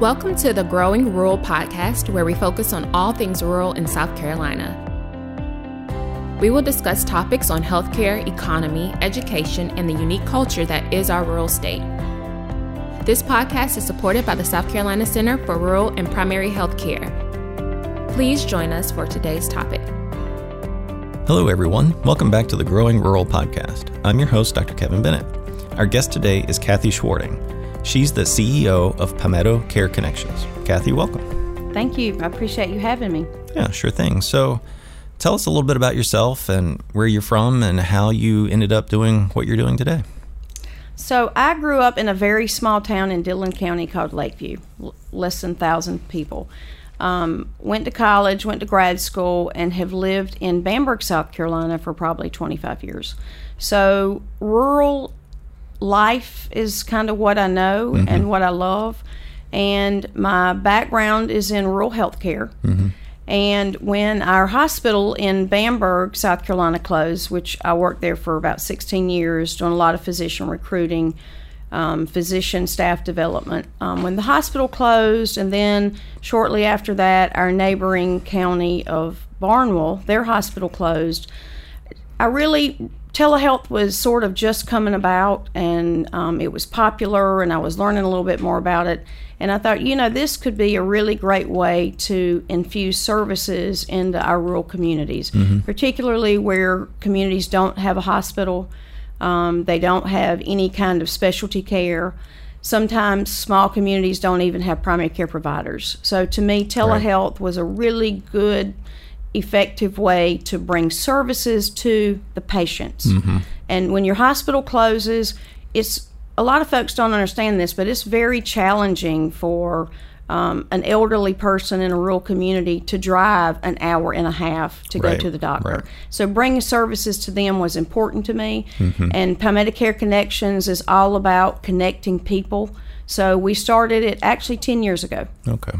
Welcome to the Growing Rural podcast, where we focus on all things rural in South Carolina. We will discuss topics on healthcare, economy, education, and the unique culture that is our rural state. This podcast is supported by the South Carolina Center for Rural and Primary Health Care. Please join us for today's topic. Hello, everyone. Welcome back to the Growing Rural podcast. I'm your host, Dr. Kevin Bennett. Our guest today is Kathy Schwarting. She's the CEO of Palmetto Care Connections. Kathy, welcome. Thank you. I appreciate you having me. Yeah, sure thing. So, tell us a little bit about yourself and where you're from and how you ended up doing what you're doing today. So, I grew up in a very small town in Dillon County called Lake View, l- less than 1,000 people. Um, went to college, went to grad school, and have lived in Bamberg, South Carolina for probably 25 years. So, rural life is kind of what I know and what I love. And my background is in rural health care. And when our hospital in Bamberg, South Carolina closed, which I worked there for about 16 years, doing a lot of physician recruiting, um, physician staff development. Um, when the hospital closed, and then shortly after that, our neighboring county of Barnwell, their hospital closed. I really telehealth was sort of just coming about, and um, it was popular, and I was learning a little bit more about it. And I thought, you know, this could be a really great way to infuse services into our rural communities, particularly where communities don't have a hospital, um, they don't have any kind of specialty care. Sometimes small communities don't even have primary care providers. So to me, telehealth was a really good effective way to bring services to the patients. And when your hospital closes, it's a lot of folks don't understand this, but it's very challenging for um, an elderly person in a rural community to drive an hour and a half to Right, go to the doctor. right. So bringing services to them was important to me. And Palmetto Care Connections is all about connecting people. So we started it actually 10 years ago. Okay.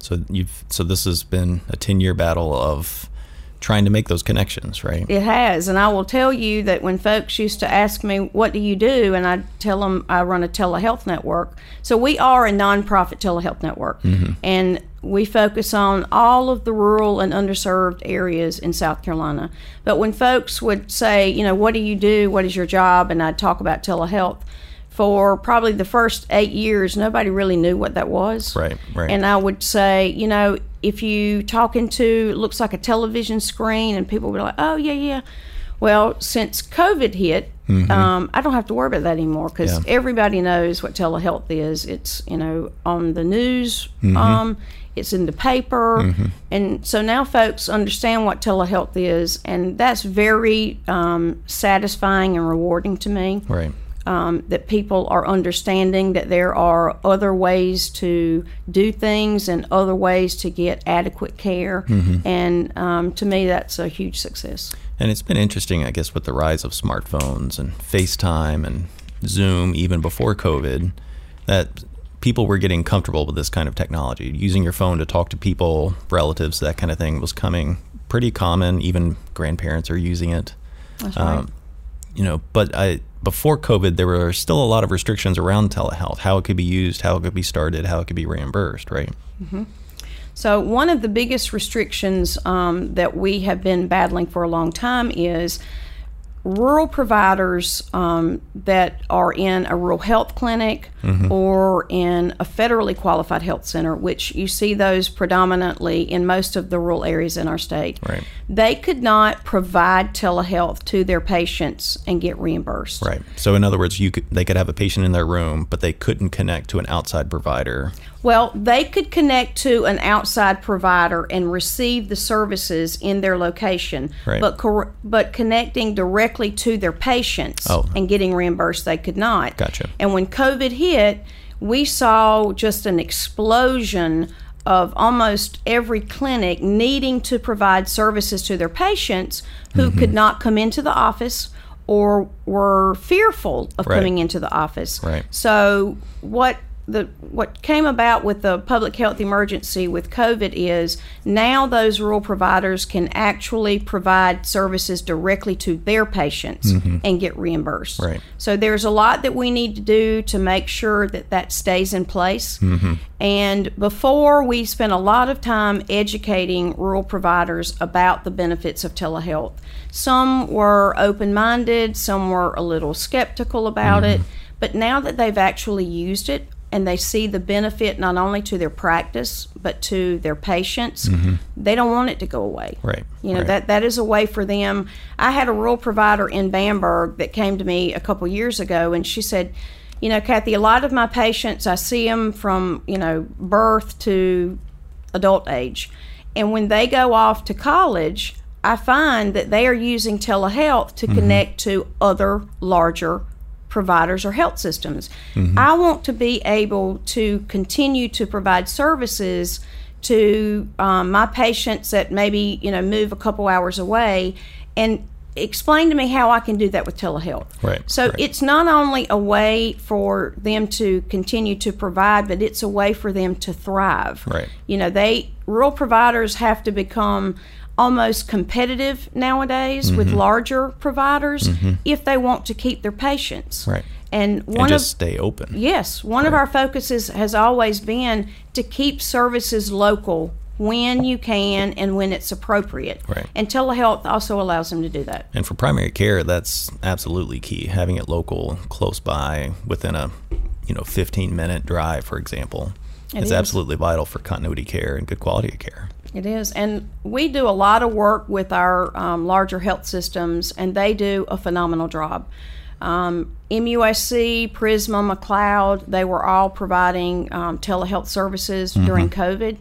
So you've so this has been a 10-year battle of trying to make those connections, right? It has, and I will tell you that when folks used to ask me, "What do you do?" and I tell them I run a telehealth network. So we are a nonprofit telehealth network, mm-hmm. and we focus on all of the rural and underserved areas in South Carolina. But when folks would say, "You know, what do you do? What is your job?" and I'd talk about telehealth. For probably the first eight years, nobody really knew what that was. Right, right. And I would say, you know, if you talk into looks like a television screen, and people were like, "Oh yeah, yeah." Well, since COVID hit, um, I don't have to worry about that anymore because Mm-hmm. Yeah. everybody knows what telehealth is. It's you know on the news, Mm-hmm. um, it's in the paper, and so now folks understand what telehealth is, and that's very um, satisfying and rewarding to me Right. Um, that people are understanding that there are other ways to do things and other ways to get adequate care. And um, to me, that's a huge success. And it's been interesting, I guess, with the rise of smartphones and FaceTime and Zoom, even before COVID, that people were getting comfortable with this kind of technology. Using your phone to talk to people, relatives, that kind of thing was coming pretty common. Even grandparents are using it. That's right. Um, you know, but I before COVID, there were still a lot of restrictions around telehealth, how it could be used, how it could be started, how it could be reimbursed, right? So, one of the biggest restrictions um, that we have been battling for a long time is rural providers um, that are in a rural health clinic or in a federally qualified health center, which you see those predominantly in most of the rural areas in our state. Right. They could not provide telehealth to their patients and get reimbursed. Right. So, in other words, you could, they could have a patient in their room, but they couldn't connect to an outside provider. Well, they could connect to an outside provider and receive the services in their location, Right. but cor- but connecting directly to their patients Oh. and getting reimbursed, they could not. Gotcha. And when COVID hit, we saw just an explosion of almost every clinic needing to provide services to their patients who Mm-hmm. could not come into the office or were fearful of Right. coming into the office. Right. So what the what came about with the public health emergency with COVID is now those rural providers can actually provide services directly to their patients mm-hmm. and get reimbursed. Right. So there's a lot that we need to do to make sure that that stays in place. Mm-hmm. And before we spent a lot of time educating rural providers about the benefits of telehealth. Some were open-minded, some were a little skeptical about mm-hmm. it, but now that they've actually used it and they see the benefit not only to their practice but to their patients, mm-hmm. they don't want it to go away. Right, You know right. that that is a way for them. I had a rural provider in Bamberg that came to me a couple years ago, and she said, "You know, Kathy, a lot of my patients, I see them from you know birth to adult age, and when they go off to college." I find that they are using telehealth to mm-hmm. connect to other larger providers or health systems. I want to be able to continue to provide services to um, my patients that maybe you know move a couple hours away, and explain to me how I can do that with telehealth. Right, So right. it's not only a way for them to continue to provide, but it's a way for them to thrive. Right. You know, they rural providers have to become almost competitive nowadays Mm-hmm. with larger providers if they want to keep their patients. Right. And and one just of stay open. Yes, one of our focuses has always been to keep services local when you can and when it's appropriate. Right. And telehealth also allows them to do that. And for primary care, that's absolutely key. Having it local, close by, within a you know 15 minute drive, for example, It is is. absolutely vital for continuity care and good quality of care. It is. And we do a lot of work with our um, larger health systems, and they do a phenomenal job. Um, MUSC, Prisma, McLeod, they were all providing um, telehealth services during COVID.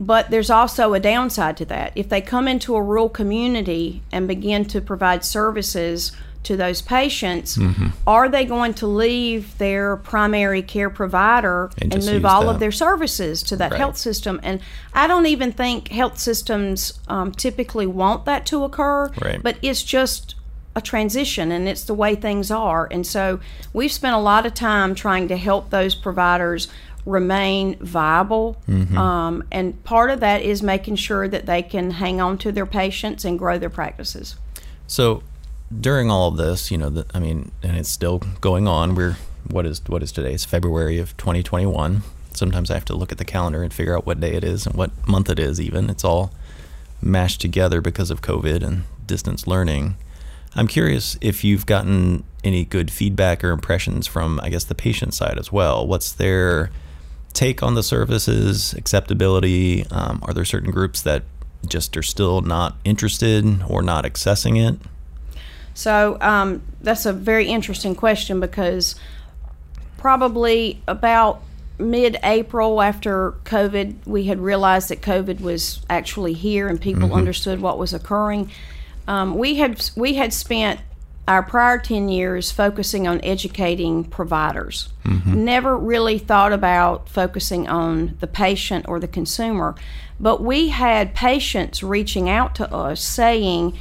But there's also a downside to that. If they come into a rural community and begin to provide services to those patients, are they going to leave their primary care provider And and, move all that. of their services to that Right. health system? And I don't even think health systems um, typically want that to occur. Right. But it's just a transition and it's the way things are. And so we've spent a lot of time trying to help those providers remain viable. Um, and part of that is making sure that they can hang on to their patients and grow their practices. So during all of this, you know, the, I mean, and it's still going on. We're what is what is today? It's February of 2021. Sometimes I have to look at the calendar and figure out what day it is and what month it is. Even it's all mashed together because of COVID and distance learning. I'm curious if you've gotten any good feedback or impressions from, I guess, the patient side as well. What's their take on the services, acceptability? Um, are there certain groups that just are still not interested or not accessing it? So um, that's a very interesting question because probably about mid April after COVID, we had realized that COVID was actually here and people understood what was occurring. Um, we had we had spent our prior 10 years focusing on educating providers. Never really thought about focusing on the patient or the consumer. But we had patients reaching out to us saying,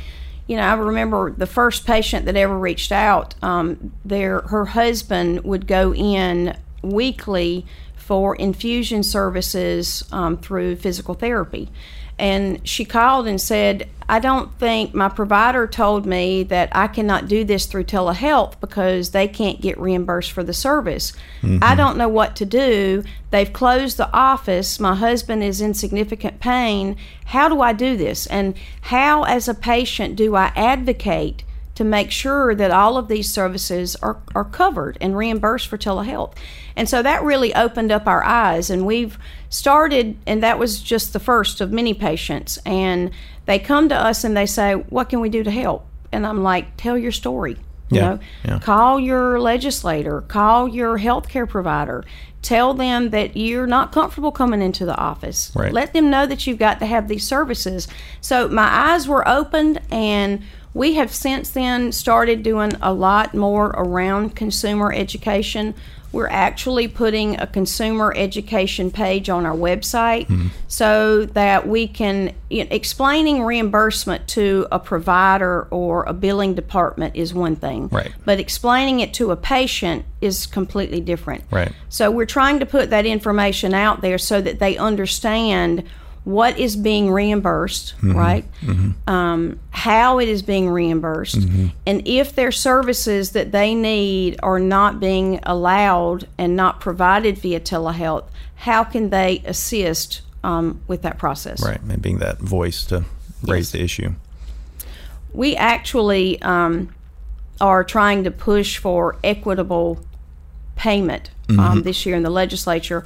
you know, I remember the first patient that ever reached out. Um, her husband would go in weekly for infusion services um, through physical therapy, and she called and said, "I don't think my provider told me that I cannot do this through telehealth because they can't get reimbursed for the service. I mm-hmm. don't know what to do. They've closed the office. My husband is in significant pain. How do I do this? And how, as a patient, do I advocate to make sure that all of these services are, are covered and reimbursed for telehealth? And so that really opened up our eyes. And we've started, and that was just the first of many patients. And they come to us and they say, What can we do to help? And I'm like, Tell your story. You Yeah, know, yeah. call your legislator, call your healthcare provider, tell them that you're not comfortable coming into the office. Right. Let them know that you've got to have these services. So my eyes were opened and We have since then started doing a lot more around consumer education. We're actually putting a consumer education page on our website mm-hmm. so that we can you know, explaining reimbursement to a provider or a billing department is one thing. Right. But explaining it to a patient is completely different. Right. So we're trying to put that information out there so that they understand what is being reimbursed, right? Um, how it is being reimbursed, and if their services that they need are not being allowed and not provided via telehealth, how can they assist um, with that process? Right. And being that voice to raise Yes. the issue. we actually um, are trying to push for equitable payment um, this year in the legislature,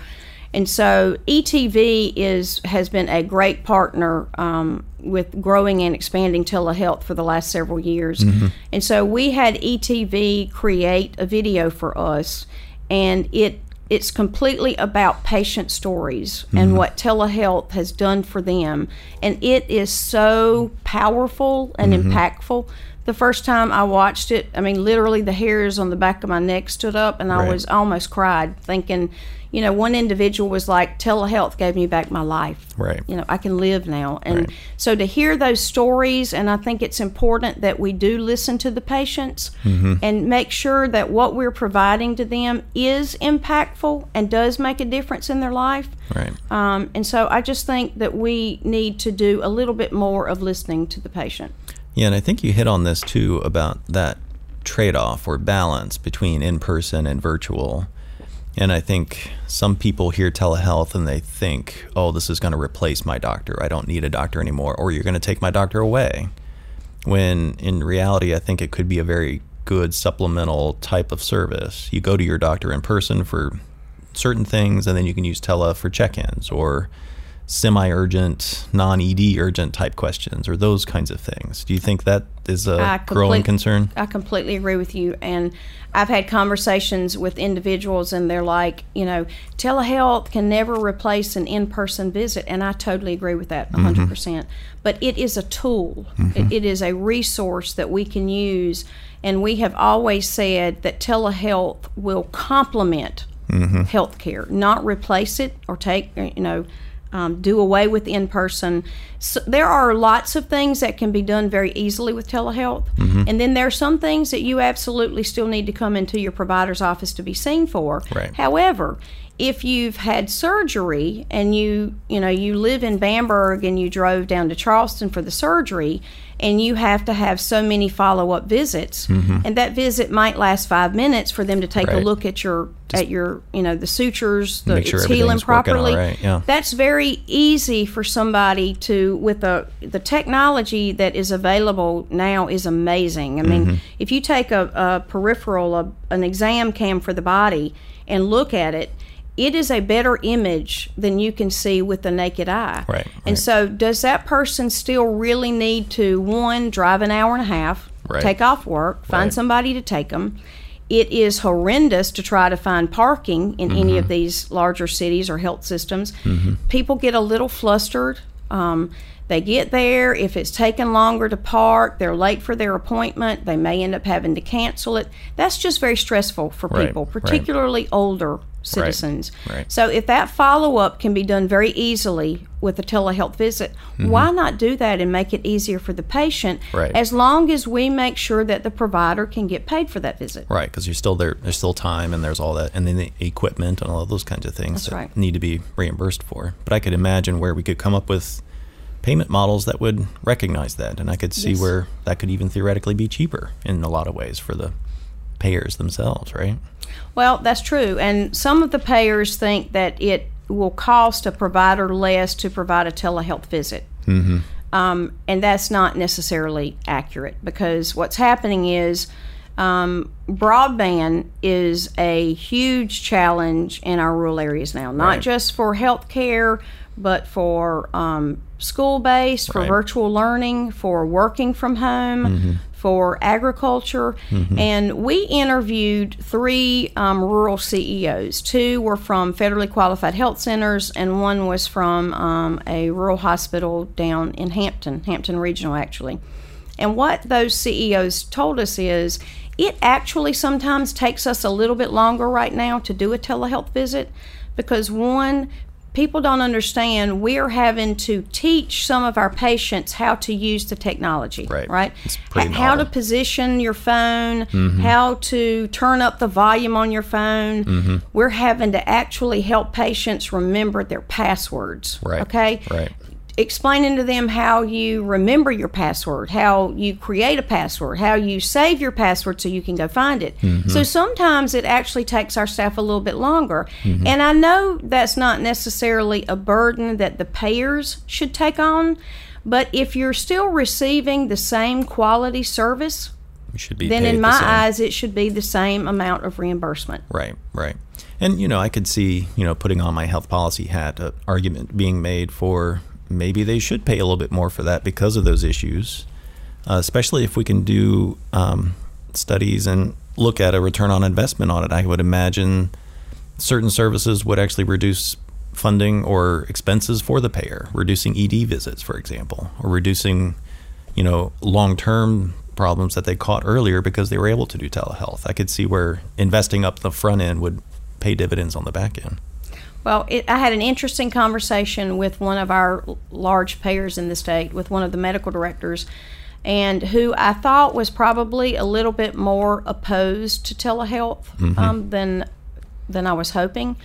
and so ETV is has been a great partner um, with growing and expanding telehealth for the last several years, mm-hmm. and so we had ETV create a video for us, and it. It's completely about patient stories and mm-hmm. what telehealth has done for them. And it is so powerful and mm-hmm. impactful. The first time I watched it, I mean, literally the hairs on the back of my neck stood up, and I was almost cried, thinking, you know, one individual was like, telehealth gave me back my life. Right. You know, I can live now. And Right. so to hear those stories, and I think it's important that we do listen to the patients Mm-hmm. and make sure that what we're providing to them is impactful and does make a difference in their life. Right. Um, and so I just think that we need to do a little bit more of listening to the patient. Yeah, and I think you hit on this too about that trade off or balance between in person and virtual. And I think some people hear telehealth and they think, oh, this is going to replace my doctor. I don't need a doctor anymore. Or you're going to take my doctor away. When in reality, I think it could be a very good supplemental type of service. You go to your doctor in person for certain things, and then you can use tele for check ins or semi urgent, non ED urgent type questions or those kinds of things. Do you think that is a I growing concern? I completely agree with you. And I've had conversations with individuals, and they're like, you know, telehealth can never replace an in person visit. And I totally agree with that mm-hmm. 100%. percent But it is a tool, mm-hmm. it, it is a resource that we can use. And we have always said that telehealth will complement mm-hmm. healthcare, not replace it or take, you know, um, do away with in person. So there are lots of things that can be done very easily with telehealth. And then there are some things that you absolutely still need to come into your provider's office to be seen for. Right. However, if you've had surgery and you you know you live in Bamberg and you drove down to Charleston for the surgery and you have to have so many follow-up visits and that visit might last 5 minutes for them to take a Mm-hmm. Look at your at your you know the sutures the sure it's healing everything's working all properly right, yeah. that's very easy for somebody to with the the technology that is available now is amazing i mean Mm-hmm. if you take a, a peripheral a, an exam cam for the body and look at it it is a better image than you can see with the naked eye Right, and so does that person still really need to one drive an hour and a half Right. take off work find Right. somebody to take them it is horrendous to try to find parking in any Mm-hmm. of these larger cities or health systems. People get a little flustered. Um, they get there. If it's taking longer to park, they're late for their appointment. They may end up having to cancel it. That's just very stressful for Right, people, right. particularly older citizens. right. So if that follow up can be done very easily with a telehealth visit, why not do that and make it easier for the patient Mm-hmm. Right. as long as we make sure that the provider can get paid for that visit? Right, because you're still there. There's still time, and there's all that, and then the equipment and all of those kinds of things That's that right. need to be reimbursed for. But I could imagine where we could come up with payment models that would recognize that, and I could see Yes. where that could even theoretically be cheaper in a lot of ways for the payers themselves. Right? Well, that's true. And some of the payers think that it will cost a provider less to provide a telehealth visit. Mm-hmm. Um, and that's not necessarily accurate because what's happening is um, broadband is a huge challenge in our rural areas now, not Right. just for healthcare, but for um, school based, for Right. virtual learning, for working from home, for agriculture. And we interviewed three um, rural CEOs. Two were from federally qualified health centers, and one was from um, a rural hospital down in Hampton, Hampton Regional, actually. And what those CEOs told us is it actually sometimes takes us a little bit longer right now to do a telehealth visit because one, people don't understand we're having to teach some of our patients how to use the technology Right. right It's pretty H- how to position your phone mm-hmm. how to turn up the volume on your phone mm-hmm. we're having to actually help patients remember their passwords Right. okay Right. Explaining to them how you remember your password, how you create a password, how you save your password so you can go find it. Mm-hmm. So sometimes it actually takes our staff a little bit longer. Mm-hmm. And I know that's not necessarily a burden that the payers should take on, but if you're still receiving the same quality service, then in my same. eyes it should be the same amount of reimbursement. Right, right. And you know, I could see, you know, putting on my health policy hat, an argument being made for maybe they should pay a little bit more for that because of those issues, uh, especially if we can do um, studies and look at a return on investment on it. I would imagine certain services would actually reduce funding or expenses for the payer, reducing ED visits, for example, or reducing, you know, long-term problems that they caught earlier because they were able to do telehealth. I could see where investing up the front end would pay dividends on the back end. Well, it, I had an interesting conversation with one of our large payers in the state, with one of the medical directors, and who I thought was probably a little bit more opposed to telehealth um, than than I was hoping,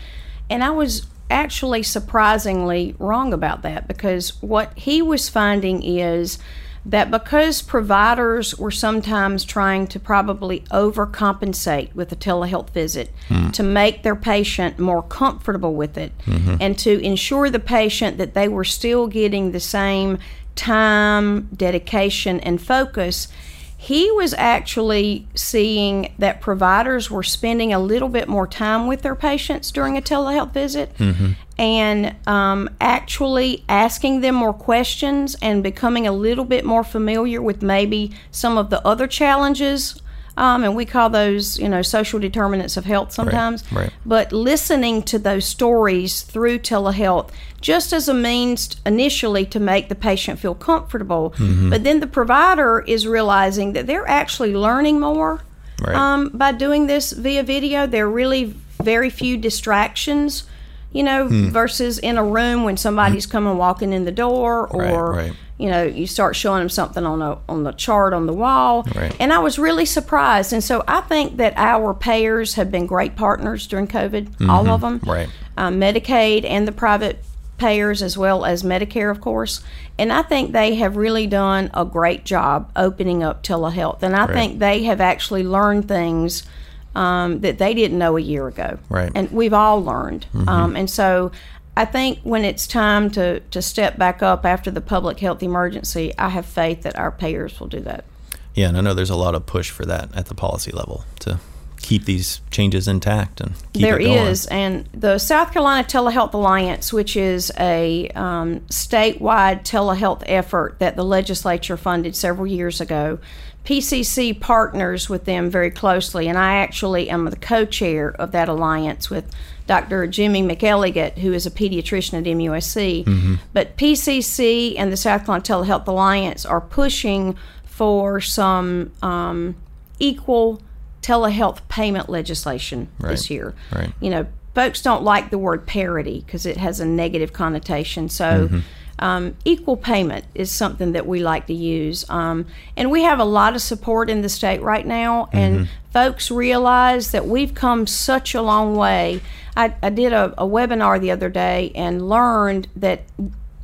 and I was actually surprisingly wrong about that because what he was finding is that because providers were sometimes trying to probably overcompensate with a telehealth visit hmm. to make their patient more comfortable with it mm-hmm. and to ensure the patient that they were still getting the same time, dedication, and focus, he was actually seeing that providers were spending a little bit more time with their patients during a telehealth visit mm-hmm. And um, actually asking them more questions and becoming a little bit more familiar with maybe some of the other challenges. Um, and we call those, you know, social determinants of health sometimes. right. But listening to those stories through telehealth just as a means initially to make the patient feel comfortable. Mm-hmm. But then the provider is realizing that they're actually learning more Right. um, by doing this via video. There are really very few distractions, you know, Hmm. versus in a room when somebody's coming walking in the door or right. you know you start showing them something on a on the chart on the wall. Right. And I was really surprised. And so I think that our payers have been great partners during COVID, all of them, Mm-hmm. Right. um, Medicaid and the private payers as well as Medicare, of course. And I think they have really done a great job opening up telehealth. And I Right. think they have actually learned things um, that they didn't know a year ago. Right. And we've all learned. Um, and so I think when it's time to, to step back up after the public health emergency, I have faith that our payers will do that. Yeah, and I know there's a lot of push for that at the policy level to keep these changes intact and keep There it going. is, and the South Carolina Telehealth Alliance, which is a um, statewide telehealth effort that the legislature funded several years ago, PCC partners with them very closely, and I actually am the co-chair of that alliance with Dr. Jimmy McElligott, who is a pediatrician at MUSC. But PCC and the South Carolina Telehealth Alliance are pushing for some um, equal telehealth payment legislation this year. right. You know, folks don't like the word parity because it has a negative connotation. So, Mm-hmm. Um, equal payment is something that we like to use. Um, and we have a lot of support in the state right now, and Mm-hmm. folks realize that we've come such a long way. I, I did a, a webinar the other day and learned that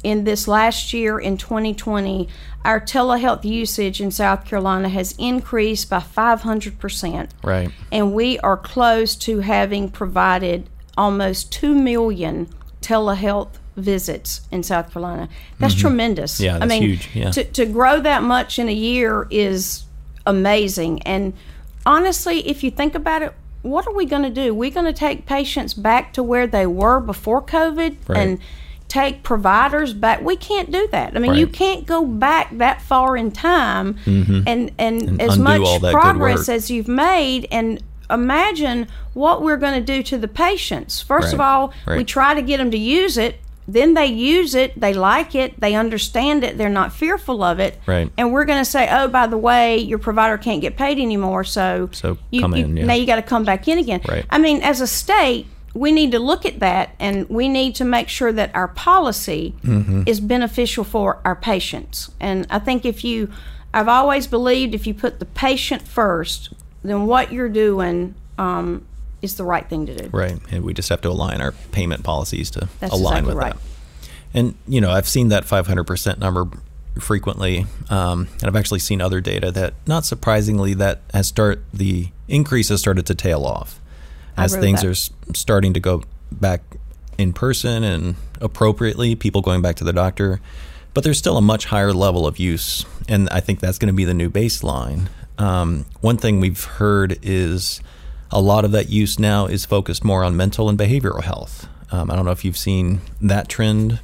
in this last year in 2020 our telehealth usage in south carolina has increased by 500% Right. and we are close to having provided almost 2 million telehealth visits in south carolina. That's tremendous. Mm-hmm. Yeah, i that's mean huge, yeah. to, to grow that much in a year is amazing. And honestly if you think about it what are we going to do? We're going to take patients back to where they were before covid Right. and take providers back. We can't do that. I mean you can't go back that far in time and, and And as much all that good progress as you've made and imagine what we're going to do to the patients. First of Right, all we try to get them to use it then they use it, they like it, they understand it, they're not fearful of it. Right. And we're going to say, oh, by the way, your provider can't get paid anymore, so So you, in, yeah. now you got to come back in again. Right. I mean, as a state, we need to look at that and we need to make sure that our policy Mm-hmm. is beneficial for our patients. And I think if you, I've always believed if you put the patient first, then what you're doing um, is the right thing to do. Right. And we just have to align our payment policies to That's align exactly with right. that. And, you know, I've seen that 500% number frequently. Um, and I've actually seen other data that, not surprisingly, that has start the increase has started to tail off as things are starting to go back in person and appropriately, people going back to the doctor. But there's still a much higher level of use. And I think that's going to be the new baseline. Um, one thing we've heard is a lot of that use now is focused more on mental and behavioral health. Um, I don't know if you've seen that trend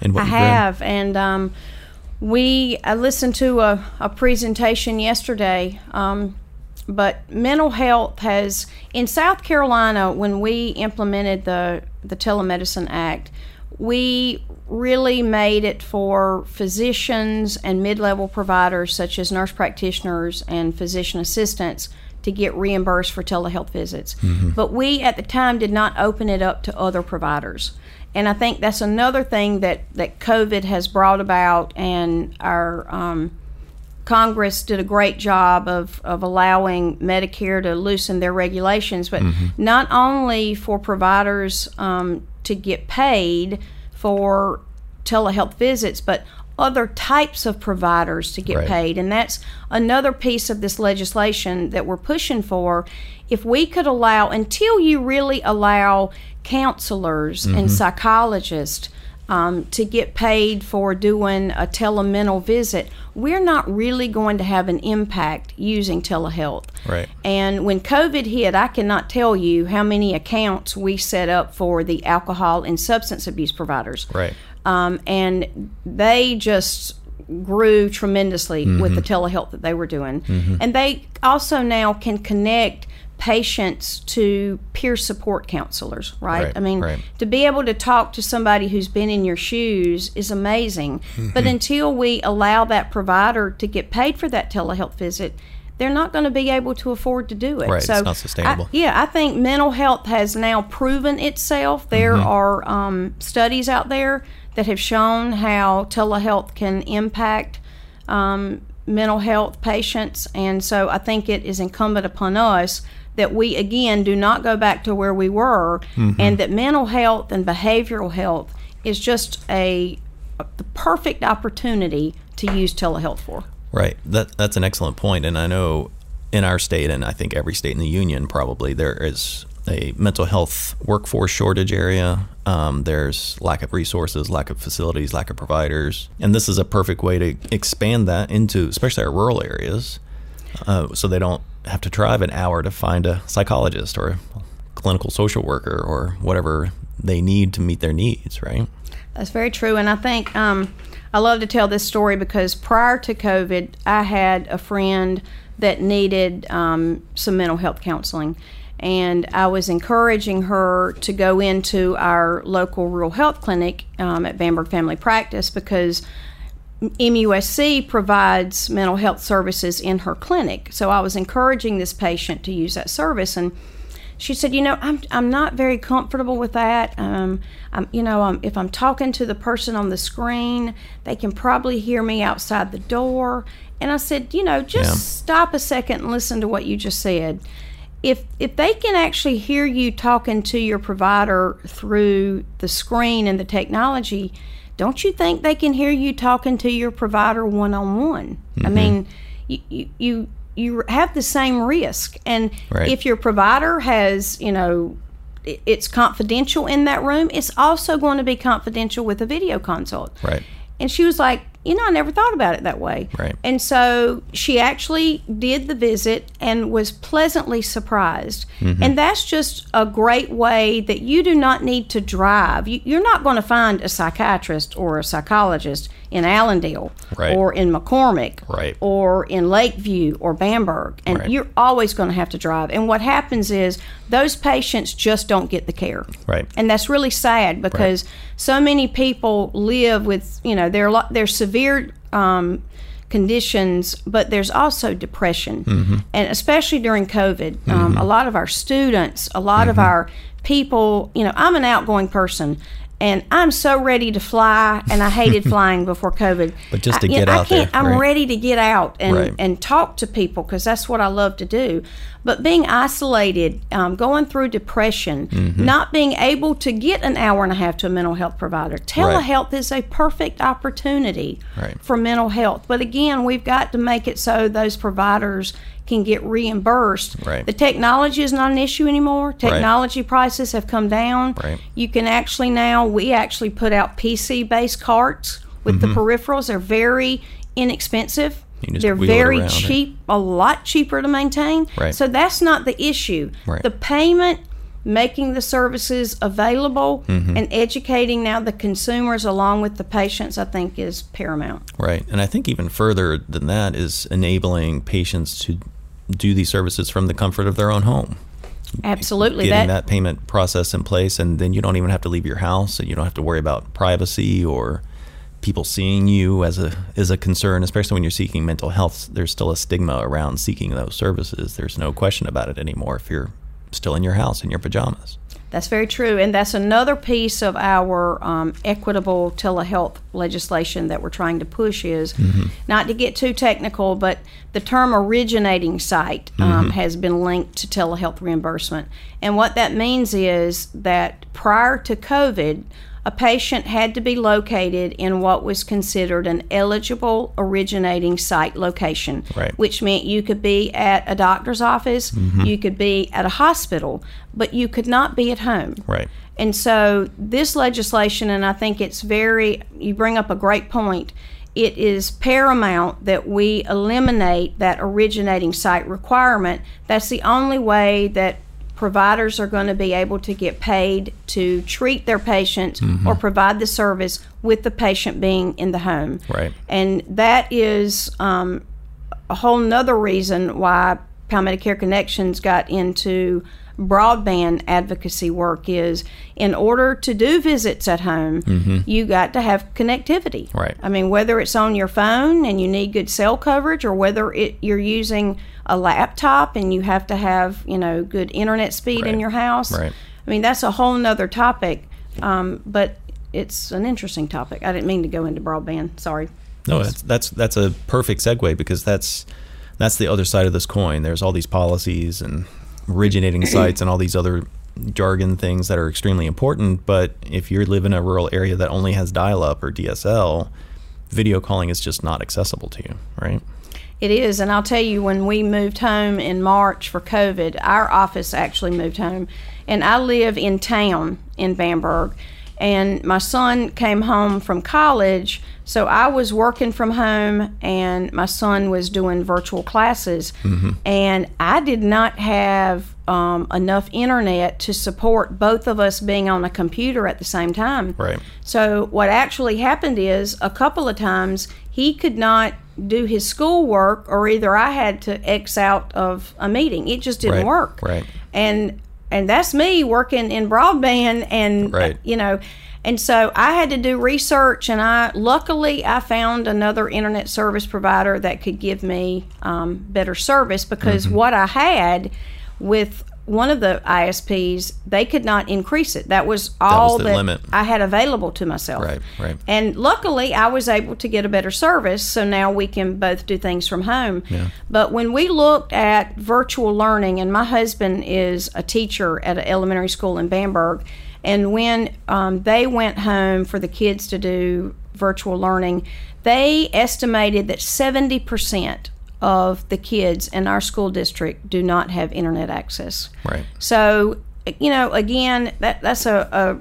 in what I read. and um, we I listened to a, a presentation yesterday. Um, but mental health has in South Carolina when we implemented the the Telemedicine Act, we really made it for physicians and mid-level providers such as nurse practitioners and physician assistants to get reimbursed for telehealth visits. But we at the time did not open it up to other providers. And I think that's another thing that, that COVID has brought about, and our um, Congress did a great job of, of allowing Medicare to loosen their regulations, but not only for providers um, to get paid for telehealth visits, but other types of providers to get Right. paid. And that's another piece of this legislation that we're pushing for. If we could allow, until you really allow counselors and psychologists um, to get paid for doing a telemental visit, we're not really going to have an impact using telehealth. Right. And when COVID hit, I cannot tell you how many accounts we set up for the alcohol and substance abuse providers. Right. Um, and they just grew tremendously with the mm-hmm. telehealth that they were doing. Mm-hmm. And they also now can connect patients to peer support counselors, right? Right, I mean, right. to be able to talk to somebody who's been in your shoes is amazing. But mm-hmm. until we allow that provider to get paid for that telehealth visit, they're not going to be able to afford to do it. Right, so it's not sustainable. I- yeah, I think mental health has now proven itself. There Mm-hmm. are um, studies out there that have shown how telehealth can impact um, mental health patients, and so I think it is incumbent upon us that we again do not go back to where we were, Mm-hmm. and that mental health and behavioral health is just a, a the perfect opportunity to use telehealth for. Right. That that's an excellent point, and I know in our state, and I think every state in the union probably there is a mental health workforce shortage area. Um, there's lack of resources, lack of facilities, lack of providers, and this is a perfect way to expand that into, especially our rural areas, uh, so they don't have to drive an hour to find a psychologist or a clinical social worker or whatever they need to meet their needs. Right. That's very true. And I think um, I love to tell this story because prior to COVID, I had a friend that needed um, some mental health counseling. And I was encouraging her to go into our local rural health clinic um, at Bamberg Family Practice because MUSC provides mental health services in her clinic. So I was encouraging this patient to use that service. And she said, "You know, I'm I'm not very comfortable with that. Um, I'm, you know, I'm, if I'm talking to the person on the screen, they can probably hear me outside the door." And I said, "You know, just Yeah. stop a second and listen to what you just said. If if they can actually hear you talking to your provider through the screen and the technology, don't you think they can hear you talking to your provider one on one? I Mm-hmm. mean, you, you you you have the same risk, and Right. if your provider has, you know, it's confidential in that room, it's also going to be confidential with a video consult. Right. And she was like, you know, I never thought about it that way. Right. And so she actually did the visit and was pleasantly surprised. Mm-hmm. And that's just a great way that you do not need to drive. You're not going to find a psychiatrist or a psychologist in Allendale Right. or in McCormick Right. or in Lake View or Bamberg. And Right. you're always going to have to drive. And what happens is those patients just don't get the care. Right. And that's really sad because so many people live with, you know, there are, lo- there's severe um, conditions, but there's also depression. Mm-hmm. And especially during COVID, um, a lot of our students, a lot Mm-hmm. of our people, you know, I'm an outgoing person. And I'm so ready to fly, and I hated flying before COVID. But just to I, get know, I out there, can't, I'm right. ready to get out and, Right. and talk to people because that's what I love to do. But being isolated, um, going through depression, Mm-hmm. not being able to get an hour and a half to a mental health provider, telehealth is a perfect opportunity Right. for mental health. But again, we've got to make it so those providers can get reimbursed. Right. The technology is not an issue anymore. Technology prices have come down. Right. You can actually now, we actually put out PC based carts with the peripherals. They're very inexpensive. Mm-hmm. They're very right? cheap, a lot cheaper to maintain. Right. So that's not the issue. Right. The payment, making the services available, Mm-hmm. and educating now the consumers along with the patients, I think is paramount. Right. And I think even further than that is enabling patients to do these services from the comfort of their own home. Absolutely. Getting That, that payment process in place, and then you don't even have to leave your house, and you don't have to worry about privacy or people seeing you as a is a concern, especially when you're seeking mental health. There's still a stigma around seeking those services. There's no question about it anymore if you're still in your house in your pajamas. That's very true. And that's another piece of our um, equitable telehealth legislation that we're trying to push is not to get too technical, but the term originating site um, has been linked to telehealth reimbursement. And what that means is that prior to COVID, a patient had to be located in what was considered an eligible originating site location, Right. which meant you could be at a doctor's office, mm-hmm. you could be at a hospital, but you could not be at home. Right. And so this legislation, and I think it's very, you bring up a great point. It is paramount that we eliminate that originating site requirement. That's the only way that providers are going to be able to get paid to treat their patients or provide the service with the patient being in the home. Right. And that is um, a whole nother reason why Palmetto Connections got into broadband advocacy work is in order to do visits at home, you got to have connectivity. Mm-hmm. Right. I mean, whether it's on your phone and you need good cell coverage, or whether it, you're using a laptop and you have to have you know good internet speed in your house. Right. I mean, that's a whole nother topic, um, but it's an interesting topic. I didn't mean to go into broadband. Sorry. No, that's that's that's a perfect segue because that's that's the other side of this coin. There's all these policies and originating sites and all these other jargon things that are extremely important. But if you live in a rural area that only has dial-up or DSL, video calling is just not accessible to you, right? It is, and I'll tell you, when we moved home in March for COVID, our office actually moved home, and I live in town in Bamberg, and my son came home from college, so I was working from home, and my son was doing virtual classes, and I did not have um, enough internet to support both of us being on a computer at the same time. Right. So what actually happened is a couple of times he could not do his schoolwork, or either I had to X out of a meeting. It just didn't Right, work. right. And and that's me working in broadband, and Right. you know. And so I had to do research, and I luckily I found another internet service provider that could give me um, better service because Mm-hmm. what I had with one of the ISPs, they could not increase it. That was all the that limit. I had available to myself. Right, right. And luckily, I was able to get a better service, so now we can both do things from home. Yeah. But when we looked at virtual learning, and my husband is a teacher at an elementary school in Bamberg, and when um, they went home for the kids to do virtual learning, they estimated that 70% of the kids in our school district do not have internet access. Right. So, you know, again, that that's a,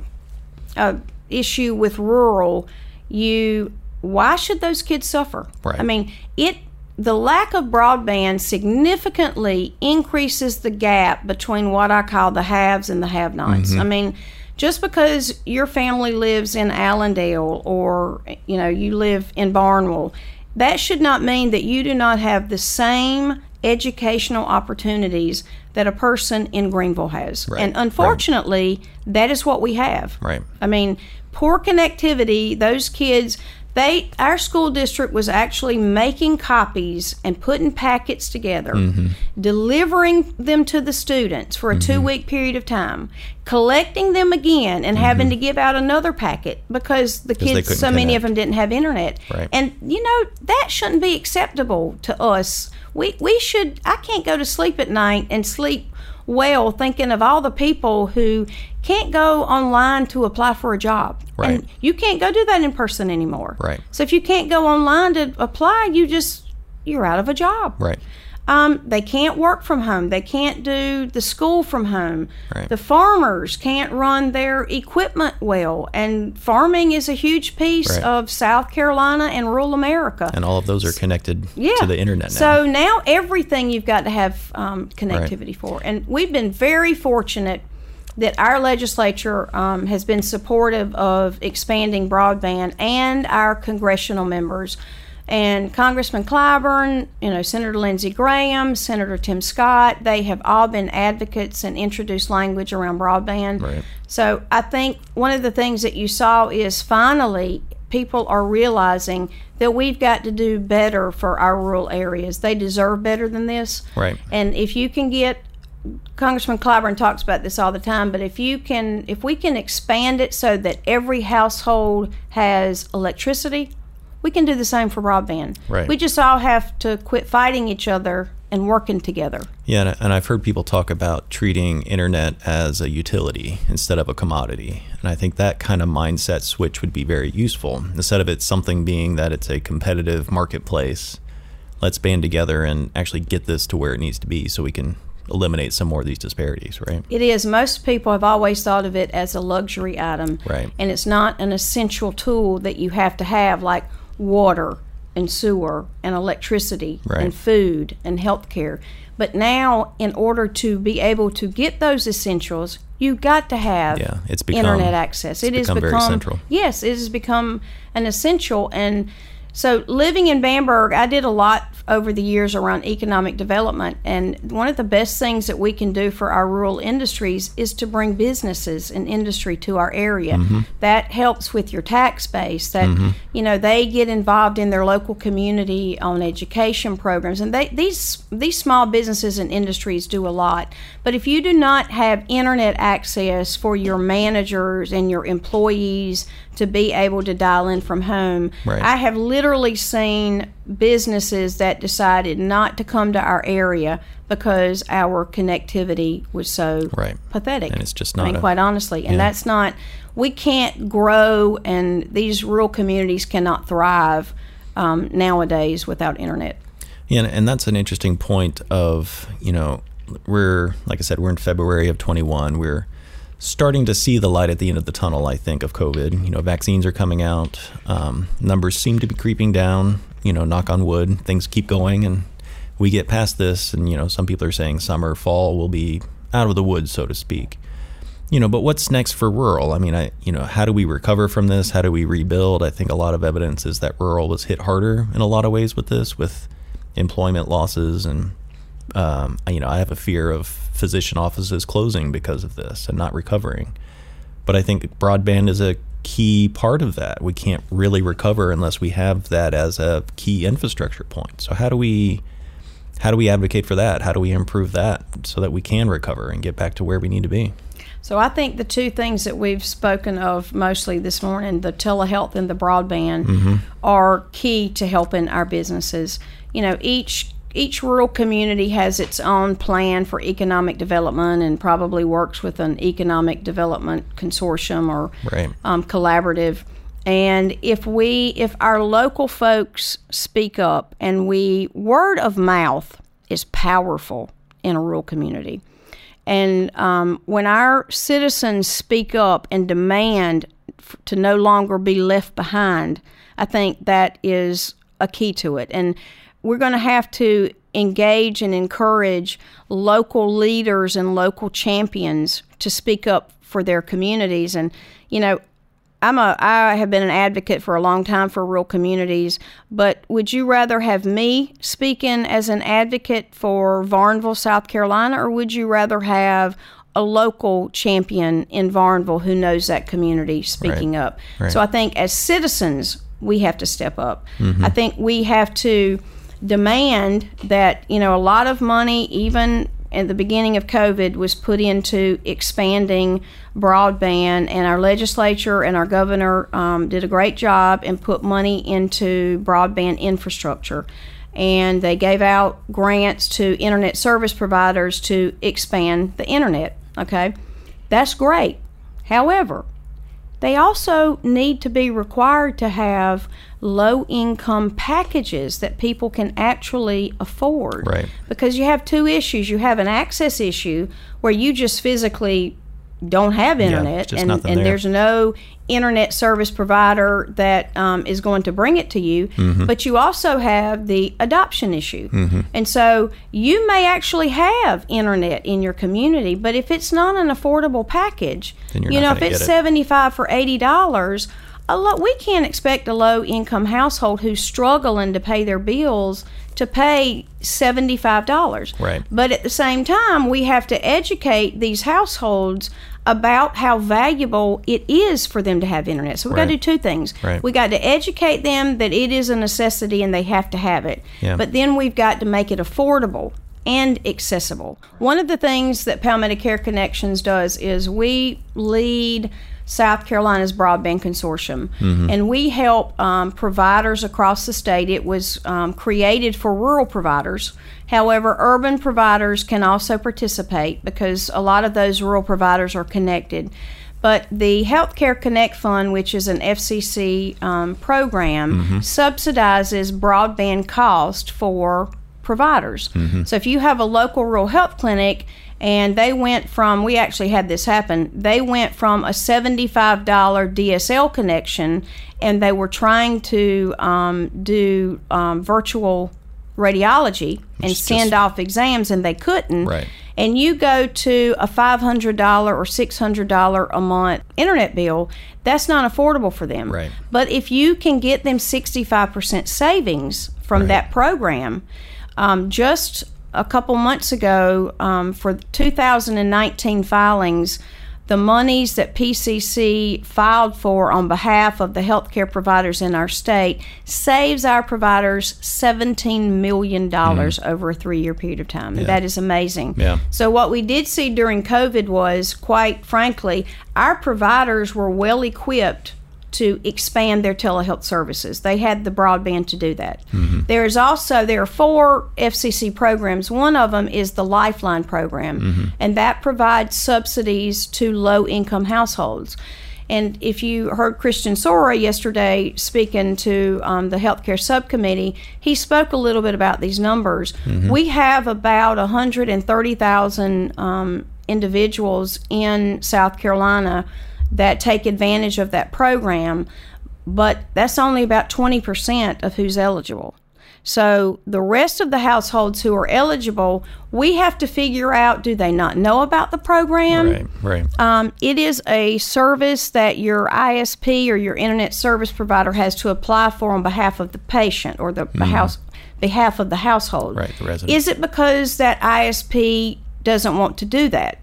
a, a issue with rural. You why should those kids suffer? Right. I mean, it the lack of broadband significantly increases the gap between what I call the haves and the have-nots. Mm-hmm. I mean, just because your family lives in Allendale or you know you live in Barnwell, that should not mean that you do not have the same educational opportunities that a person in Greenville has. Right, And right. unfortunately, that is what we have. Right. I mean, poor connectivity, those kids they our school district was actually making copies and putting packets together, Mm-hmm. delivering them to the students for a 2-week period of time, collecting them again and having to give out another packet because the Mm-hmm. kids so many of them didn't have internet. Right. And you know, that shouldn't be acceptable to us. We we should I can't go to sleep at night and sleep well thinking of all the people who can't go online to apply for a job. Right. And you can't go do that in person anymore. Right. So if you can't go online to apply, you just you're out of a job. Right. Um, they can't work from home. They can't do the school from home. Right. The farmers can't run their equipment well. And farming is a huge piece Right. of South Carolina and rural America. And all of those are connected yeah. to the internet now. So now everything you've got to have um, connectivity for. And we've been very fortunate that our legislature um, has been supportive of expanding broadband and our congressional members. And Congressman Clyburn, you know, Senator Lindsey Graham, Senator Tim Scott, they have all been advocates and introduced language around broadband. Right. So I think one of the things that you saw is finally people are realizing that we've got to do better for our rural areas. They deserve better than this. Right. And if you can get Congressman Clyburn talks about this all the time, but if you can if we can expand it so that every household has electricity, we can do the same for broadband. Right. We just all have to quit fighting each other and working together. Yeah, and- I've heard people talk about treating internet as a utility instead of a commodity. And I think that kind of mindset switch would be very useful. Instead of it something being that it's a competitive marketplace, let's band together and actually get this to where it needs to be so we can eliminate some more of these disparities, right? It is. Most people have always thought of it as a luxury item. Right. And it's not an essential tool that you have to have, like water and sewer and electricity Right. and food and health care. But now, in order to be able to get those essentials, you've got to have Yeah, it's become- internet access. it's It has become very central. Yes, it has become an essential. And so, living in Bamberg, I did a lot over the years around economic development. And one of the best things that we can do for our rural industries is to bring businesses and industry to our area. Mm-hmm. That helps with your tax base. That you know they get involved in their local community on education programs, and they these these small businesses and industries do a lot. But if you do not have internet access for your managers and your employees to be able to dial in from home, Right. I have literally seen businesses that decided not to come to our area because our connectivity was so Right. pathetic. And it's just I not mean, a- quite honestly, and Yeah. that's not. We can't grow, and these rural communities cannot thrive um, nowadays without internet. Yeah, and- and that's an interesting point of, you know, we're, like I said, we're in February of 21. We're starting to see the light at the end of the tunnel, I think, of COVID. You know, vaccines are coming out. Um, numbers seem to be creeping down. You know, knock on wood, things keep going and we get past this. And, you know, some people are saying summer, fall will be out of the woods, so to speak. You know, but what's next for rural? I mean, I, you know, how do we recover from this? How do we rebuild? I think a lot of evidence is that rural was hit harder in a lot of ways with this, with employment losses and um, you know, I have a fear of physician offices closing because of this and not recovering. But I think broadband is a key part of that. We can't really recover unless we have that as a key infrastructure point. So how do we how do we advocate for that? How do we improve that so that we can recover and get back to where we need to be? So I think the two things that we've spoken of mostly this morning, the telehealth and the broadband, mm-hmm. are key to helping our businesses. You know, each each rural community has its own plan for economic development and probably works with an economic development consortium or Right. um, collaborative. And if we, if our local folks speak up and we, word of mouth is powerful in a rural community. And um, when our citizens speak up and demand f- to no longer be left behind. I think that is a key to it. And we're going to have to engage and encourage local leaders and local champions to speak up for their communities. And, you know, I'm a I have been an advocate for a long time for rural communities, but would you rather have me speaking as an advocate for Varnville, South Carolina, or would you rather have a local champion in Varnville who knows that community speaking Right. up? Right. So I think as citizens, we have to step up. Mm-hmm. I think we have to demand that, you know, a lot of money, even at the beginning of COVID, was put into expanding broadband, and our legislature and our governor um, did a great job and put money into broadband infrastructure. And they gave out grants to internet service providers to expand the internet. Okay, that's great. However, they also need to be required to have low income packages that people can actually afford. Right. Because you have two issues. You have an access issue where you just physically don't have internet just and, and there. there's no internet service provider that um, is going to bring it to you. Mm-hmm. But you also have the adoption issue. And so you may actually have internet in your community, but if it's not an affordable package, you know, if it's it. 75 for $80, a lo- we can't expect a low income household who's struggling to pay their bills to pay $75. Right. But at the same time, we have to educate these households about how valuable it is for them to have internet. So we've got to do two things. Right. We got to educate them that it is a necessity and they have to have it. Yeah. But then we've got to make it affordable and accessible. One of the things that Palmetto Care Connections does is we lead South Carolina's Broadband Consortium, and we help um, providers across the state. It was um, created for rural providers. However, urban providers can also participate because a lot of those rural providers are connected. But the Healthcare Connect Fund, which is an FCC um, program, subsidizes broadband cost for providers. So if you have a local rural health clinic and they went from, we actually had this happen, they went from a $75 DSL connection and they were trying to um, do um, virtual radiology and send off exams and they couldn't Right. and you go to a $500 or $600 a month internet bill, that's not affordable for them. Right. But if you can get them 65% savings from Right. that program, um, just a couple months ago, um, for 2019 filings, the monies that PCC filed for on behalf of the healthcare providers in our state saves our providers $17 million over a three year period of time. And that is amazing. Yeah. So, what we did see during COVID was, quite frankly, our providers were well equipped to expand their telehealth services. They had the broadband to do that. There is also there are four FCC programs. One of them is the Lifeline program, and that provides subsidies to low income households. And if you heard Christian Soura yesterday speaking to um, the healthcare subcommittee, he spoke a little bit about these numbers. We have about 130,000 um, individuals in South Carolina that take advantage of that program, but that's only about 20% of who's eligible. So the rest of the households who are eligible, we have to figure out do they not know about the program? Right, right. Um, it is a service that your ISP or your internet service provider has to apply for on behalf of the patient or the house behalf of the household. Right, the resident. Is it because that ISP doesn't want to do that?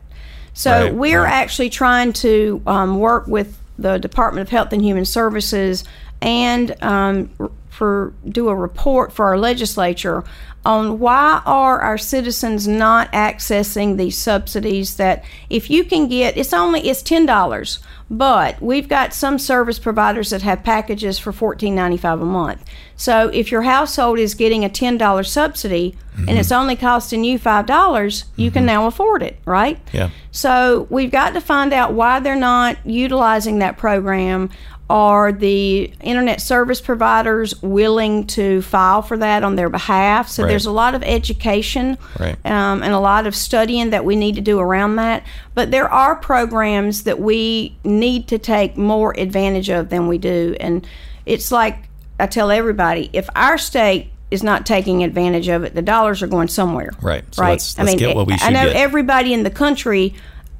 So Right, we're right. actually trying to um, work with the Department of Health and Human Services and um, for do a report for our legislature on why are our citizens not accessing these subsidies that if you can get it's only it's ten dollars but we've got some service providers that have packages for fourteen ninety five a month so if your household is getting a ten dollar subsidy and it's only costing you five dollars you can now afford it right Yeah. so we've got to find out why they're not utilizing that program. Are the internet service providers willing to file for that on their behalf so Right. there's a lot of education Right. um, and a lot of studying that we need to do around that. But there are programs that we need to take more advantage of than we do. And it's like I tell everybody if our state is not taking advantage of it, the dollars are going somewhere. Right. So right. let's- let's get what we I know get. everybody in the country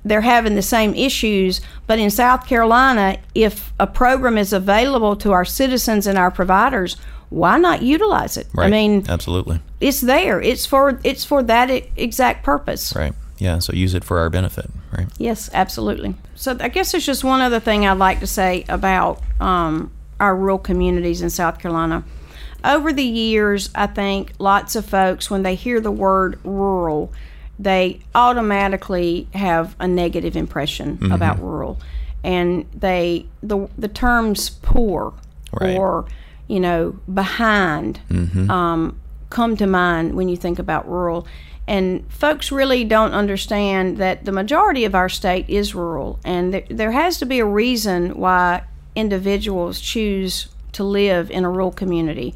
they're having the same issues but in south carolina if a program is available to our citizens and our providers why not utilize it Right. i mean absolutely. it's there it's for it's for that exact purpose Right. Yeah. So use it for our benefit. Right. yes absolutely so i guess there's just one other thing i'd like to say about um, our rural communities in south carolina over the years i think lots of folks when they hear the word rural they automatically have a negative impression Mm-hmm. about rural and they the the terms poor Right. or you know behind Mm-hmm. um, come to mind when you think about rural and folks really don't understand that the majority of our state is rural and there, there has to be a reason why individuals choose to live in a rural community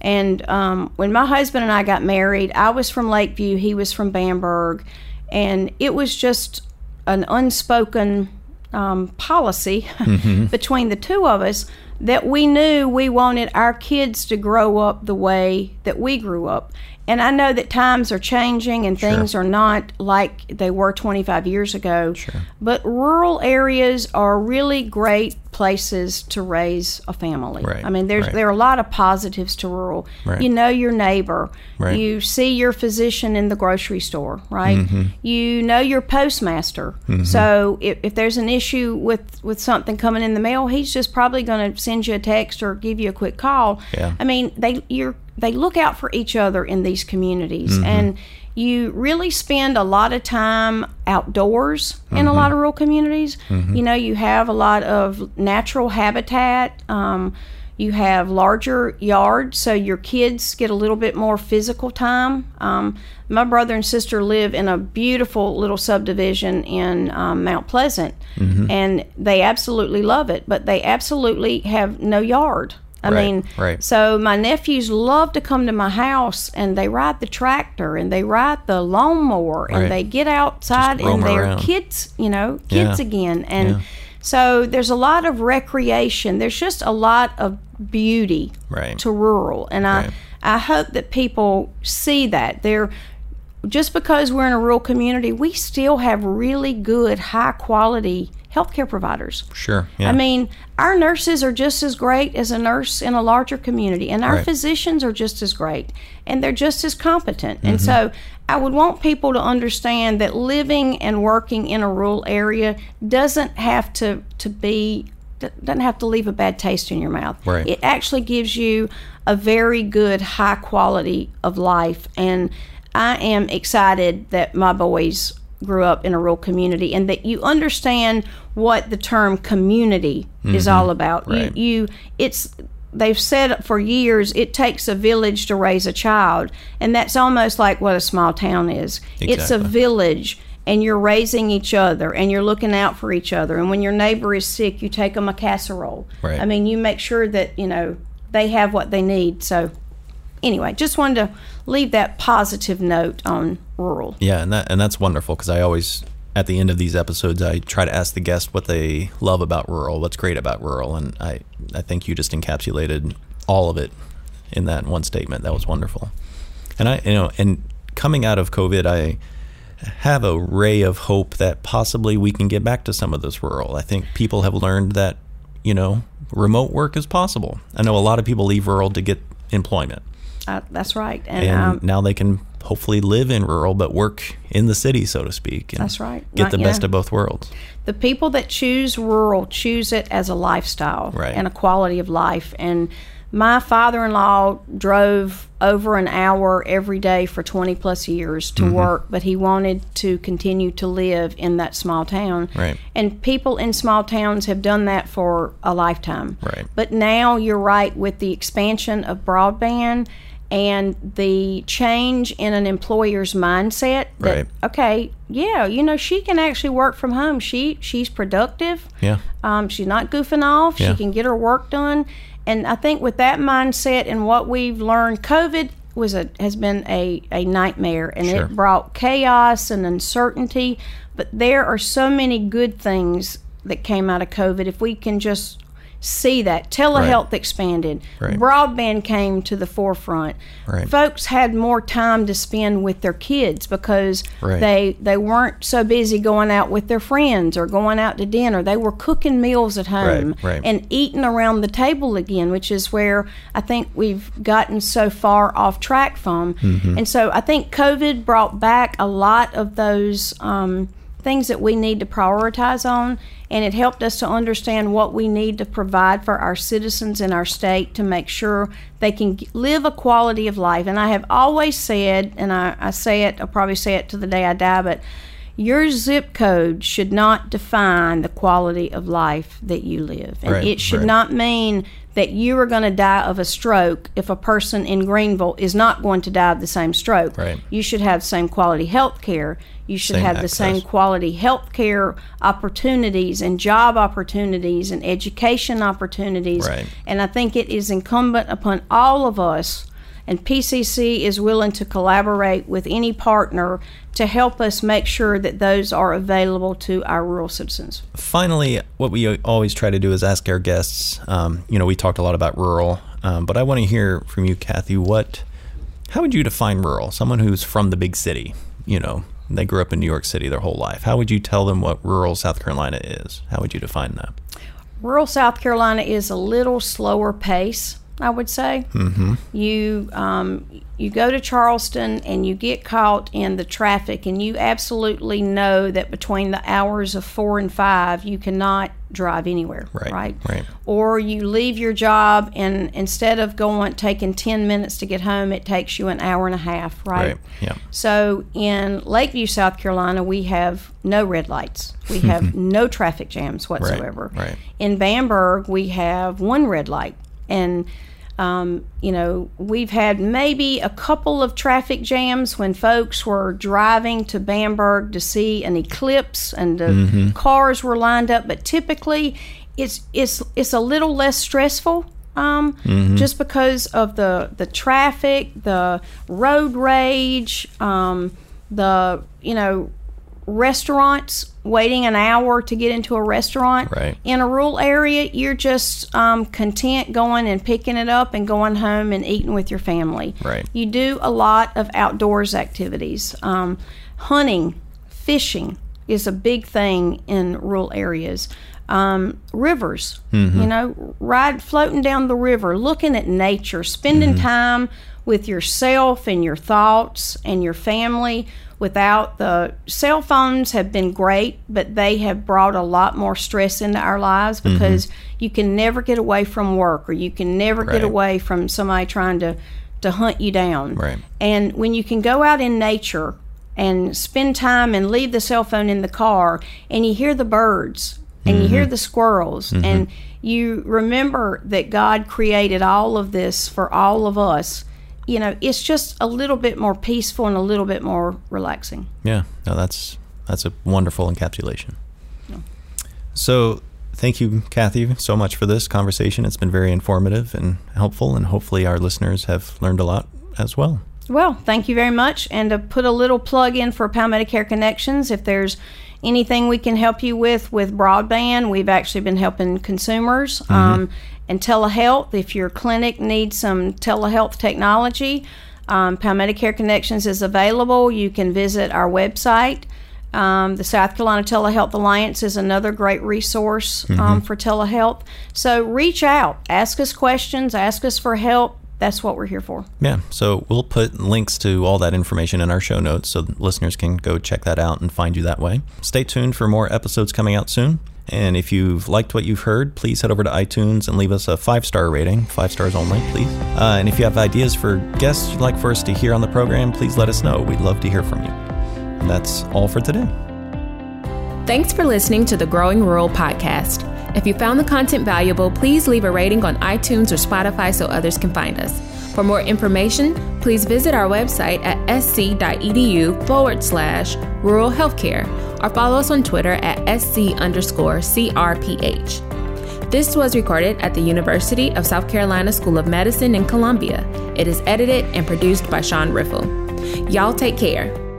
and um, when my husband and I got married, I was from Lake View, he was from Bamberg, and it was just an unspoken um, policy between the two of us that we knew we wanted our kids to grow up the way that we grew up. And I know that times are changing and things are not like they were 25 years ago. Sure. But rural areas are really great places to raise a family. Right, I mean, there's right. there are a lot of positives to rural. Right. You know your neighbor. Right. You see your physician in the grocery store, right? Mm-hmm. You know your postmaster. So if, if there's an issue with with something coming in the mail, he's just probably going to send you a text or give you a quick call. Yeah. I mean, they you're they look out for each other in these communities Mm-hmm. and you really spend a lot of time outdoors in Mm-hmm. a lot of rural communities. You know, you have a lot of natural habitat. Um, you have larger yards, so your kids get a little bit more physical time. Um, my brother and sister live in a beautiful little subdivision in um, Mount Pleasant, Mm-hmm. and they absolutely love it, but they absolutely have no yard. I Right, mean, right. so my nephews love to come to my house and they ride the tractor and they ride the lawnmower and they get outside and they're around. kids, you know, kids Yeah. again. And Yeah. so there's a lot of recreation. There's just a lot of beauty Right. to rural. And I I hope that people see that. They're just because we're in a rural community, we still have really good, high quality healthcare providers. Sure. Yeah. I mean, our nurses are just as great as a nurse in a larger community, and our Right. physicians are just as great, and they're just as competent. And Mm-hmm. so, I would want people to understand that living and working in a rural area doesn't have to to be doesn't have to leave a bad taste in your mouth. Right. It actually gives you a very good high quality of life, and I am excited that my boys grew up in a rural community and that you understand what the term community is all about. Mm-hmm. Right. You, you it's they've said for years it takes a village to raise a child and that's almost like what a small town is. It's a village and you're raising each other and you're looking out for each other and when your neighbor is sick you take them a casserole. Right. I mean you make sure that, you know, they have what they need. So anyway, just wanted to leave that positive note on rural. Yeah, and that and that's wonderful because I always at the end of these episodes I try to ask the guest what they love about rural, what's great about rural, and I I think you just encapsulated all of it in that one statement. That was wonderful. And I you know and coming out of COVID, I have a ray of hope that possibly we can get back to some of this rural. I think people have learned that you know remote work is possible. I know a lot of people leave rural to get employment Uh, that's right. And, and um, now they can hopefully live in rural but work in the city, so to speak. And That's right. Get Not- the best know. of both worlds. the people that choose rural choose it as a lifestyle Right. and a quality of life. And my father in law drove over an hour every day for 20 plus years Mm-hmm. to work, but he wanted to continue to live in that small town. Right. And people in small towns have done that for a lifetime. Right. But now you're right with the expansion of broadband and the change in an employer's mindset that Right. okay, yeah, you know, she can actually work from home. She she's productive. Yeah. Um, she's not goofing off. Yeah. She can get her work done. And I think with that mindset and what we've learned, COVID was a has been a, a nightmare and Sure. it brought chaos and uncertainty. But there are so many good things that came out of COVID. If we can just see that telehealth expanded, Right. broadband came to the forefront. Right. Folks had more time to spend with their kids because Right. they they weren't so busy going out with their friends or going out to dinner. They were cooking meals at home right. and eating around the table again, which is where I think we've gotten so far off track from. Mm-hmm. And so I think COVID brought back a lot of those um, things that we need to prioritize on, and it helped us to understand what we need to provide for our citizens in our state to make sure they can live a quality of life. And I have always said, and I, I say it, I'll probably say it to the day I die, but your zip code should not define the quality of life that you live. And Right, it should right. not mean that you are going to die of a stroke if a person in Greenville is not going to die of the same stroke. Right. You should have same quality health care. You should Same have the same quality health care opportunities and job opportunities and education opportunities. Right. And I think it is incumbent upon all of us, and PCC is willing to collaborate with any partner to help us make sure that those are available to our rural citizens. Finally, what we always try to do is ask our guests. Um, you know, we talked a lot about rural, um, but I want to hear from you, Kathy. What, how would you define rural? Someone who's from the big city. You know, they grew up in New York City their whole life. How would you tell them what rural South Carolina is? How would you define that? Rural South Carolina is a little slower pace, I would say. Mm-hmm. You um, you go to Charleston and you get caught in the traffic, and you absolutely know that between the hours of four and five, you cannot drive anywhere. Right, Right. right. Or you leave your job, and instead of going taking ten minutes to get home, it takes you an hour and a half. Right. Right, yeah. So in Lake View, South Carolina, we have no red lights. We have no traffic jams whatsoever. right. In Bamberg, we have one red light. And, um, you know, we've had maybe a couple of traffic jams when folks were driving to Bamberg to see an eclipse and the cars were lined up. But typically, it's, it's, it's a little less stressful um, just because of the the traffic, the road rage, um, the you know restaurants waiting an hour to get into a restaurant. Right. In a rural area, you're just um, content going and picking it up and going home and eating with your family. Right. You do a lot of outdoors activities. Um, hunting, fishing is a big thing in rural areas. Um, rivers, you know, ride floating down the river, looking at nature, spending time with yourself and your thoughts and your family. Without the cell phones have been great, but they have brought a lot more stress into our lives mm-hmm. because you can never get away from work or you can never Right. get away from somebody trying to to hunt you down. Right. And when you can go out in nature and spend time and leave the cell phone in the car and you hear the birds and you hear mm-hmm. the squirrels mm-hmm. and you remember that God created all of this for all of us, you know, it's just a little bit more peaceful and a little bit more relaxing. Yeah, no, that's that's a wonderful encapsulation. So, thank you, Kathy, so much for this conversation. It's been very informative and helpful, and hopefully, our listeners have learned a lot as well. Well, thank you very much. And to put a little plug in for Palmetto Care Connections, if there's anything we can help you with with broadband, we've actually been helping consumers. Um, and telehealth, if your clinic needs some telehealth technology, um, Palmetto Care Connections is available. You can visit our website. Um, the South Carolina Telehealth Alliance is another great resource um, for telehealth. So reach out, ask us questions, ask us for help. That's what we're here for. Yeah, so we'll put links to all that information in our show notes so listeners can go check that out and find you that way. Stay tuned for more episodes coming out soon. And if you've liked what you've heard, please head over to iTunes and leave us a five star rating, five stars only, please. Uh, and if you have ideas for guests you'd like for us to hear on the program, please let us know. We'd love to hear from you. And that's all for today. Thanks for listening to the Growing Rural podcast. If you found the content valuable, please leave a rating on iTunes or Spotify so others can find us. For more information, please visit our website at sc.edu forward slash rural healthcare or follow us on Twitter at sc underscore CRPH. This was recorded at the University of South Carolina School of Medicine in Columbia. It is edited and produced by Sean Riffle. Y'all take care.